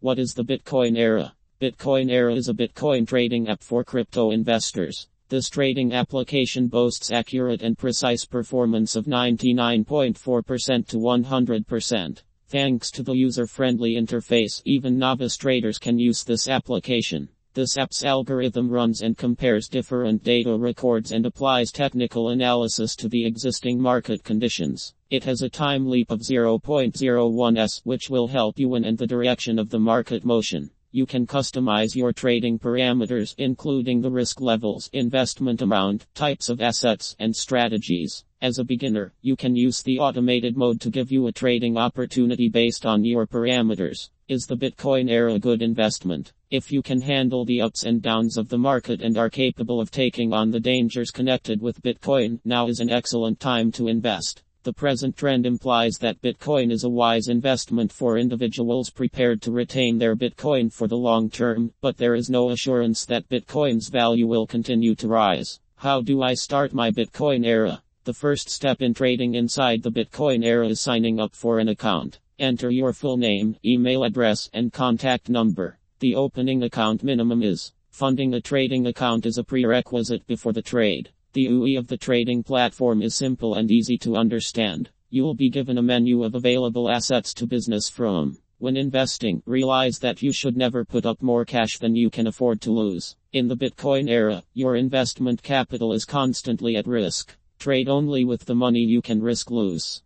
What is the Bitcoin era? Bitcoin Era is a Bitcoin trading app for crypto investors. This trading application boasts accurate and precise performance of 99.4% to 100%. Thanks to the user-friendly interface, even novice traders can use this application. This app's algorithm runs and compares different data records and applies technical analysis to the existing market conditions. It has a time leap of 0.01 s, which will help you in the direction of the market motion. You can customize your trading parameters, including the risk levels, investment amount, types of assets, and strategies. As a beginner, you can use the automated mode to give you a trading opportunity based on your parameters. Is the Bitcoin era a good investment? If you can handle the ups and downs of the market and are capable of taking on the dangers connected with Bitcoin, now is an excellent time to invest. The present trend implies that Bitcoin is a wise investment for individuals prepared to retain their Bitcoin for the long term, but there is no assurance that Bitcoin's value will continue to rise. How do I start my Bitcoin era? The first step in trading inside the Bitcoin era is signing up for an account. Enter your full name, email address, and contact number. The opening account minimum is funding a trading account is a prerequisite before the trade. The UI of the trading platform is simple and easy to understand. You will be given a menu of available assets to business from. When investing, realize that you should never put up more cash than you can afford to lose. In the Bitcoin era, your investment capital is constantly at risk. Trade only with the money you can risk lose.